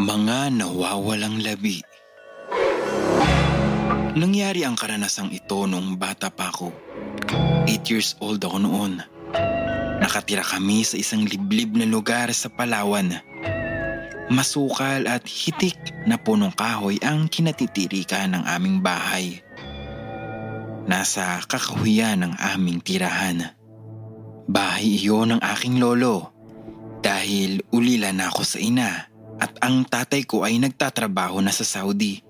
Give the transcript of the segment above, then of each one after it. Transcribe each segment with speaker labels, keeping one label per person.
Speaker 1: Mga nawawalang labi. Nangyari ang karanasang ito nung bata pa ako. 8 years old ako noon. Nakatira kami sa isang liblib na lugar sa Palawan. Masukal at hitik na punong kahoy ang kinatitirikan ng aming bahay. Nasa kakahuyan ng aming tirahan. Bahay iyon ng aking lolo dahil ulila na ako sa ina at ang tatay ko ay nagtatrabaho na sa Saudi.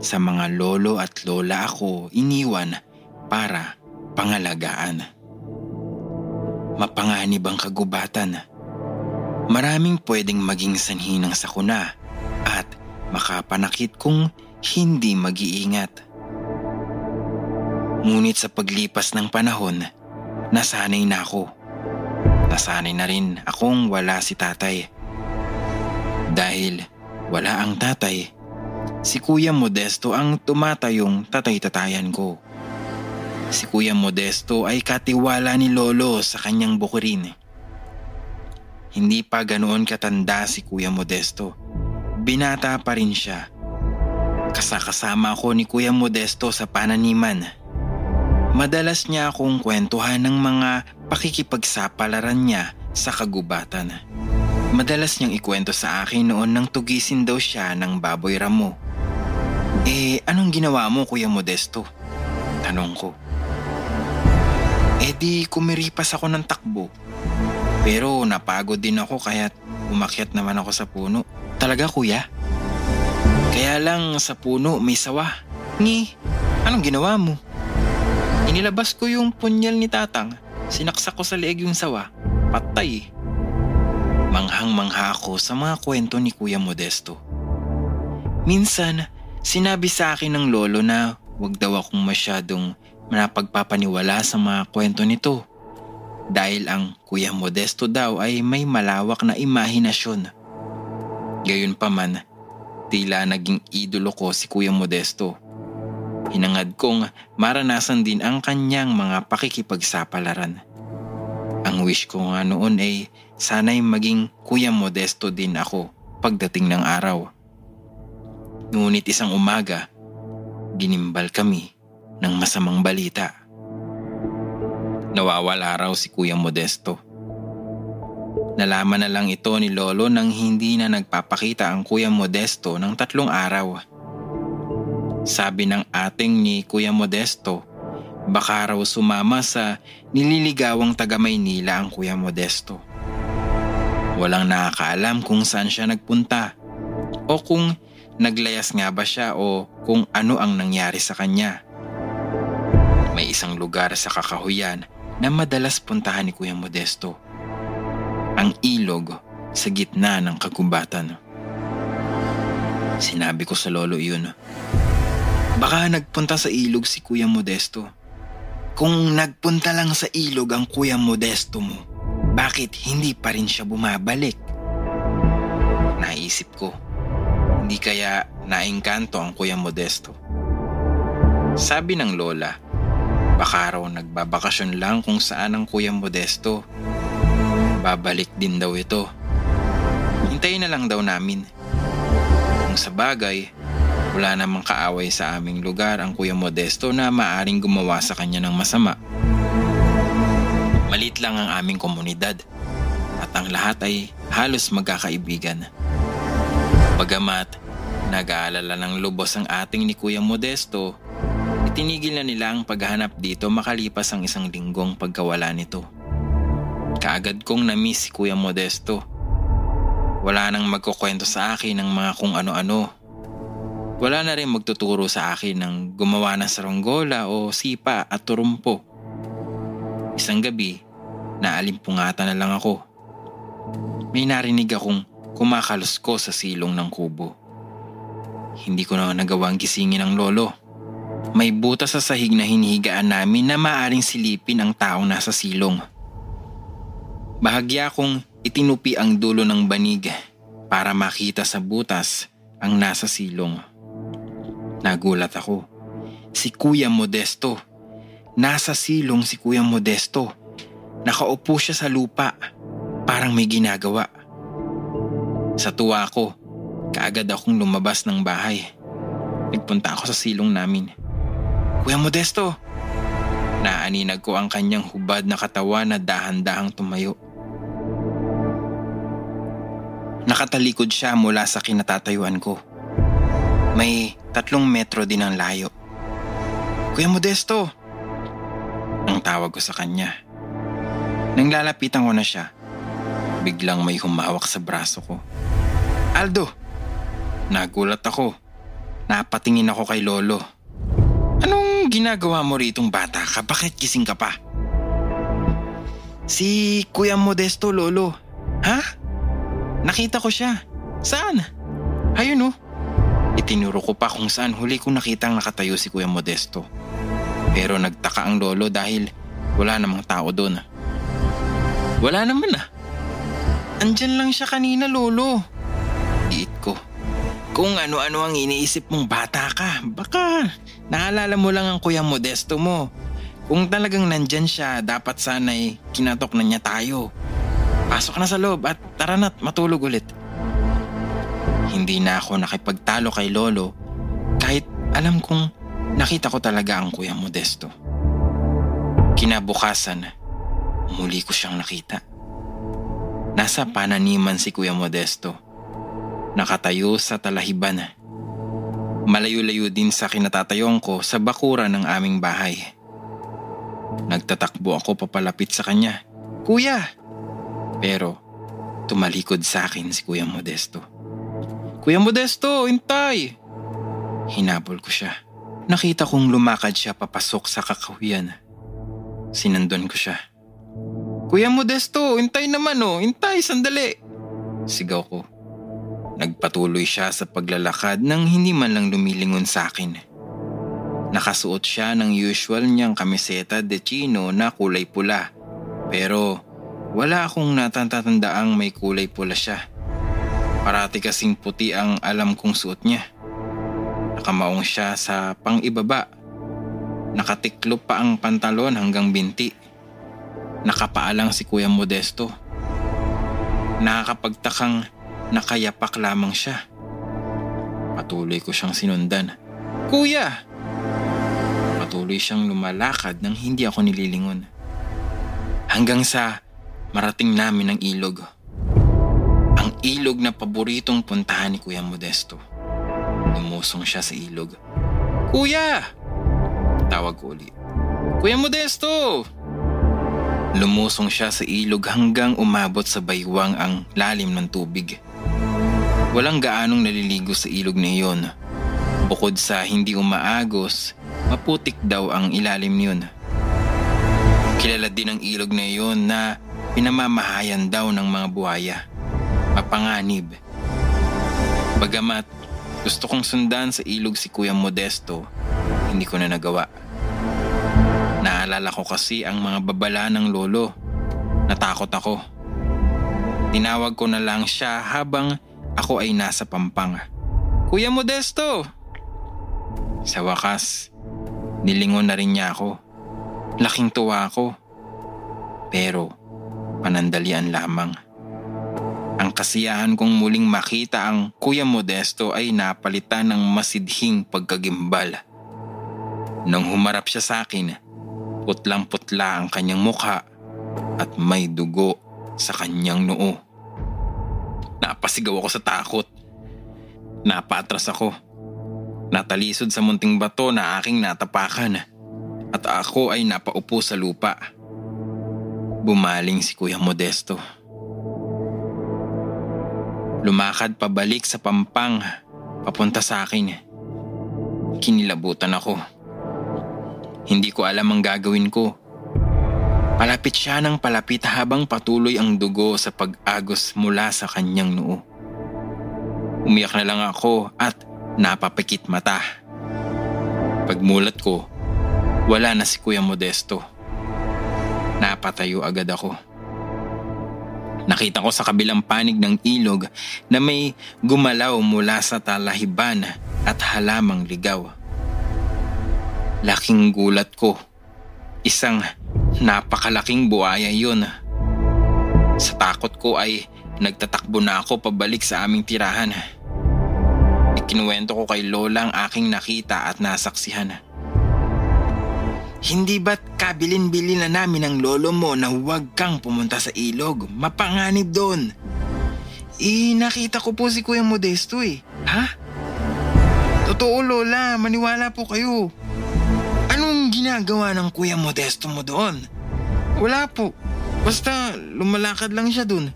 Speaker 1: Sa mga lolo at lola ako iniwan para pangalagaan. Mapanganib ang kagubatan. Maraming pwedeng maging sanhi ng sakuna at makapanakit kung hindi mag-iingat. Ngunit sa paglipas ng panahon, nasanay na ako. Nasanay na rin akong wala si tatay. Dahil wala ang tatay, si Kuya Modesto ang tumatayong tatay-tatayan ko. Si Kuya Modesto ay katiwala ni Lolo sa kanyang bukirin. Hindi pa ganoon katanda si Kuya Modesto. Binata pa rin siya. Kasakasama ako ni Kuya Modesto sa pananiman. Madalas niya akong kwentuhan ng mga pakikipagsapalaran niya sa kagubatan. Madalas niyang ikwento sa akin noon nang tugisin daw siya ng baboy ramo. Eh, anong ginawa mo Kuya Modesto? Tanong ko. Eh di kumiripas ako ng takbo. Pero napagod din ako kaya umakyat naman ako sa puno. Talaga kuya? Kaya lang sa puno may sawa. Ni, anong ginawa mo? Inilabas ko yung punyal ni tatang. Sinaksak ko sa leeg yung sawa. Patay. Manghang-mangha ako sa mga kwento ni Kuya Modesto. Minsan, sinabi sa akin ng lolo na wag daw akong masyadong napagpapaniwala sa mga kwento nito. Dahil ang Kuya Modesto daw ay may malawak na imahinasyon. Gayunpaman, tila naging idolo ko si Kuya Modesto. Hinangad kong maranasan din ang kanyang mga pakikipagsapalaran. Ang wish ko nga noon ay sana'y maging Kuya Modesto din ako pagdating ng araw. Ngunit isang umaga, ginimbal kami ng masamang balita. Nawawala raw si Kuya Modesto. Nalaman na lang ito ni Lolo nang hindi na nagpapakita ang Kuya Modesto ng tatlong araw. Sabi ng ating ni Kuya Modesto, baka raw sumama sa nililigawang taga Maynila ang Kuya Modesto. Walang nakakaalam kung saan siya nagpunta o kung naglayas nga ba siya o kung ano ang nangyari sa kanya. May isang lugar sa Kakahuyan na madalas puntahan ni Kuya Modesto. Ang ilog sa gitna ng kagubatan. Sinabi ko sa lolo yun. Baka nagpunta sa ilog si Kuya Modesto. Kung nagpunta lang sa ilog ang Kuya Modesto mo, bakit hindi pa rin siya bumabalik? Naisip ko, hindi kaya naengkanto ang Kuya Modesto. Sabi ng lola, baka raw nagbabakasyon lang kung saan ang Kuya Modesto. Babalik din daw ito. Hintayin na lang daw namin. Kung sa bagay, Wala namang kaaway sa aming lugar ang Kuya Modesto na maaring gumawa sa kanya ng masama. Malit lang ang aming komunidad at ang lahat ay halos magkakaibigan. Bagamat nag-aalala ng lubos ang ating ni Kuya Modesto, itinigil na nila ang paghahanap dito makalipas ang isang linggong pagkawala nito. Kaagad kong na-miss si Kuya Modesto. Wala nang magkukwento sa akin ng mga kung ano-ano. Wala na rin magtuturo sa akin ng gumawa ng saronggola o sipa at turumpo. Isang gabi, naalimpungata na lang ako. May narinig akong kumakalusko sa silong ng kubo. Hindi ko na nagawang gisingin ang lolo. May butas sa sahig na hinihigaan namin na maaring silipin ang taong nasa silong. Bahagya kong itinupi ang dulo ng banig para makita sa butas ang nasa silong. Nagulat ako. Si Kuya Modesto. Nasa silong si Kuya Modesto. Nakaupo siya sa lupa. Parang may ginagawa. Sa tuwa ko, kaagad akong lumabas ng bahay. Nagpunta ako sa silong namin. Kuya Modesto! Naaninag ko ang kanyang hubad na katawan na dahan-dahang tumayo. Nakatalikod siya mula sa kinatatayuan ko. May tatlong metro din ang layo. Kuya Modesto! Ang tawag ko sa kanya. Nang lalapitan ko na siya, biglang may humawak sa braso ko. Aldo! Nagulat ako. Napatingin ako kay Lolo. Anong ginagawa mo ritong bata ka? Bakit gising ka pa? Si Kuya Modesto, Lolo. Ha? Nakita ko siya. Saan? Ayun oh. Itinuro ko pa kung saan huli kong nakitang nakatayo si Kuya Modesto. Pero nagtaka ang lolo dahil wala namang tao doon. Wala naman ah. Andyan lang siya kanina lolo. Giit ko. Kung ano-ano ang iniisip mong bata ka, baka naalala mo lang ang Kuya Modesto mo. Kung talagang nandyan siya, dapat sana'y kinatok na niya tayo. Pasok na sa loob at tara na't matulog ulit. Hindi na ako nakipagtalo kay Lolo kahit alam kong nakita ko talaga ang Kuya Modesto. Kinabukasan, muli ko siyang nakita. Nasa pananiman si Kuya Modesto. Nakatayo sa talahiban. Malayo-layo din sa kinatatayong ko sa bakura ng aming bahay. Nagtatakbo ako papalapit sa kanya. Kuya! Pero tumalikod sa akin si Kuya Modesto. Kuya Modesto, intay! Hinabol ko siya. Nakita kong lumakad siya papasok sa kakahuyan. Sinandon ko siya. Kuya Modesto, intay naman oh, intay, sandali. Sigaw ko. Nagpatuloy siya sa paglalakad nang hindi man lang lumilingon sa akin. Nakasuot siya ng usual niyang kamiseta de chino na kulay pula. Pero wala akong natatandaang may kulay pula siya. Parati kasing puti ang alam kong suot niya. Nakamaong siya sa pang-ibaba. Nakatiklop pa ang pantalon hanggang binti. Nakapaalang si Kuya Modesto. Nakakapagtakang nakayapak lamang siya. Patuloy ko siyang sinundan. Kuya! Patuloy siyang lumalakad nang hindi ako nililingon. Hanggang sa marating namin ang ilog. Ang ilog na paboritong puntahan ni Kuya Modesto. Lumusong siya sa ilog. Kuya! Tawag ko ulit. Kuya Modesto! Lumusong siya sa ilog hanggang umabot sa baywang ang lalim ng tubig. Walang gaanong naliligo sa ilog na iyon. Bukod sa hindi umaagos, maputik daw ang ilalim niyon. Kilala din ang ilog na iyon na pinamamahayan daw ng mga buhaya. Mapanganib. Bagamat gusto kong sundan sa ilog si Kuya Modesto, hindi ko na nagawa. Naalala ko kasi ang mga babala ng lolo. Natakot ako. Tinawag ko na lang siya habang ako ay nasa pampang. Kuya Modesto! Sa wakas, nilingon na rin niya ako. Laking tuwa ako. Pero panandalian lamang. Ang kasiyahan kong muling makita ang Kuya Modesto ay napalitan ng masidhing pagkagimbal. Nang humarap siya sa akin, putlang-putla ang kanyang mukha at may dugo sa kanyang noo. Napasigaw ako sa takot. Napatras ako. Natalisod sa munting bato na aking natapakan at ako ay napaupo sa lupa. Bumaling si Kuya Modesto. Lumakad pabalik sa pampang papunta sa akin. Kinilabutan ako. Hindi ko alam ang gagawin ko. Palapit siya ng palapit habang patuloy ang dugo sa pag-agos mula sa kanyang noo. Umiyak na lang ako at napapikit mata. Pagmulat ko, wala na si Kuya Modesto. Napatayo agad ako. Nakita ko sa kabilang panig ng ilog na may gumalaw mula sa talahiban at halamang ligaw. Laking gulat ko. Isang napakalaking buhaya yun. Sa takot ko ay nagtatakbo na ako pabalik sa aming tirahan. Ikinuwento ko kay Lola ang aking nakita at nasaksihan. Hindi ba't kabilin-bilin na namin ang lolo mo na huwag kang pumunta sa ilog? Mapanganib doon. Eh, nakita ko po si Kuya Modesto eh. Ha? Totoo Lola, maniwala po kayo. Anong ginagawa ng Kuya Modesto mo doon? Wala po. Basta lumalakad lang siya doon.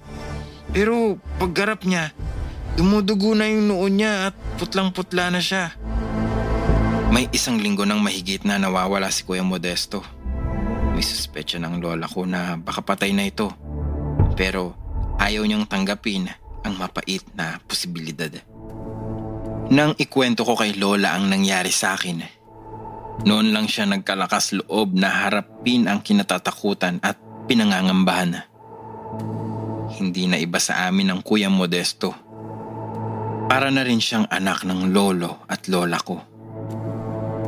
Speaker 1: Pero paggarap niya, dumudugo na yung noon niya at putlang-putla na siya. May isang linggo nang mahigit na nawawala si Kuya Modesto. May suspecha ng lola ko na baka patay na ito. Pero ayaw niyang tanggapin ang mapait na posibilidad. Nang ikwento ko kay lola ang nangyari sa akin, noon lang siya nagkalakas loob na harapin ang kinatatakutan at pinangangambahan. Hindi na iba sa amin ang Kuya Modesto. Para na rin siyang anak ng lolo at lola ko.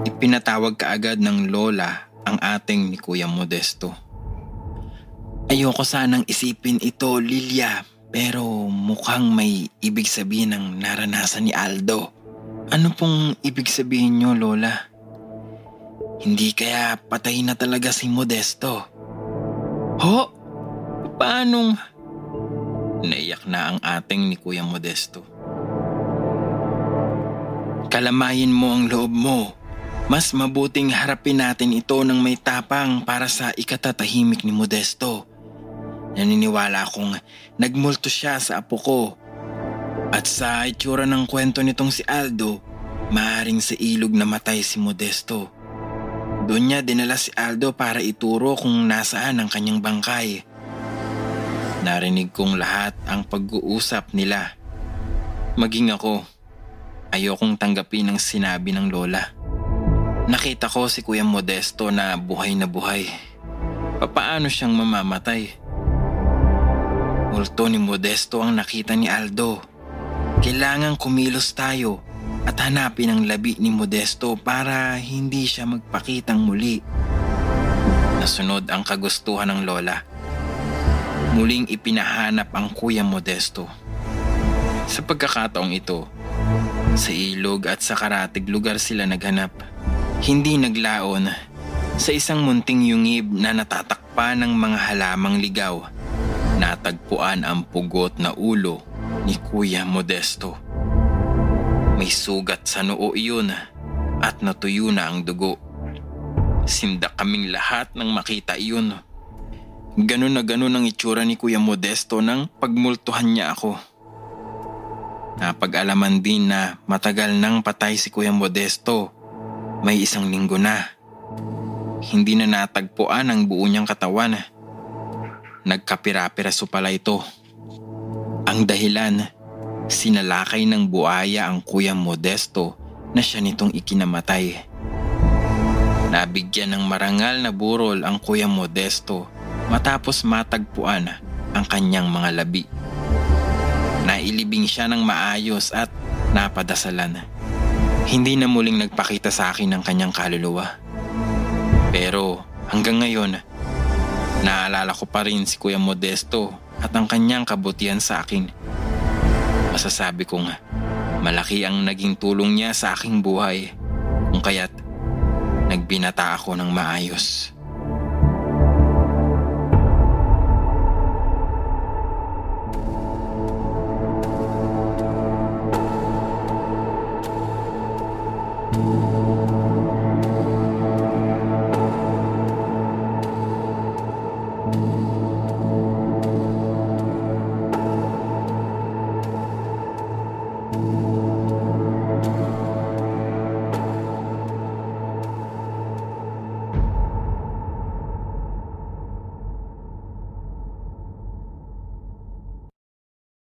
Speaker 1: Ipinatawag kaagad ng lola ang ating ni Kuya Modesto. Ayoko sanang isipin ito, Lilia, pero mukhang may ibig sabihin ng naranasan ni Aldo. Ano pong ibig sabihin niyo, Lola? Hindi kaya patay na talaga si Modesto. Ho? Paanong? Naiyak na ang ating ni Kuya Modesto. Kalamayin mo ang loob mo. Mas mabuting harapin natin ito ng may tapang para sa ikatatahimik ni Modesto. Naniniwala akong nagmulto siya sa apo ko. At sa itsura ng kwento nitong si Aldo, maaring sa ilog na matay si Modesto. Doon niya dinala si Aldo para ituro kung nasaan ang kanyang bangkay. Narinig kong lahat ang pag-uusap nila. Maging ako, ayokong tanggapin ang sinabi ng lola. Nakita ko si Kuya Modesto na buhay na buhay. Papaano siyang mamamatay? Multo ni Modesto ang nakita ni Aldo. Kailangang kumilos tayo at hanapin ang labi ni Modesto para hindi siya magpakitang muli. Nasunod ang kagustuhan ng lola. Muling ipinahanap ang Kuya Modesto. Sa pagkakataong ito, sa ilog at sa karatig lugar sila naghanap. Hindi naglaon sa isang munting yungib na natatakpan ng mga halamang ligaw. Natagpuan ang pugot na ulo ni Kuya Modesto. May sugat sa noo iyon at natuyo na ang dugo. Sinda kaming lahat nang makita iyon. Ganun na ganun ang itsura ni Kuya Modesto nang pagmultuhan niya ako. Napag-alaman din na matagal nang patay si Kuya Modesto. May isang linggo na. Hindi na natagpuan ang buo niyang katawan. Nagkapira-piraso pala ito. Ang dahilan, sinalakay ng buaya ang Kuya Modesto na siya nitong ikinamatay. Nabigyan ng marangal na burol ang Kuya Modesto matapos matagpuan ang kanyang mga labi. Nailibing siya ng maayos at napadasalan. Hindi na muling nagpakita sa akin ng kanyang kaluluwa. Pero hanggang ngayon, naalala ko pa rin si Kuya Modesto at ang kanyang kabutihan sa akin. Masasabi kong malaki ang naging tulong niya sa aking buhay kung kaya't nagbinata ako ng maayos.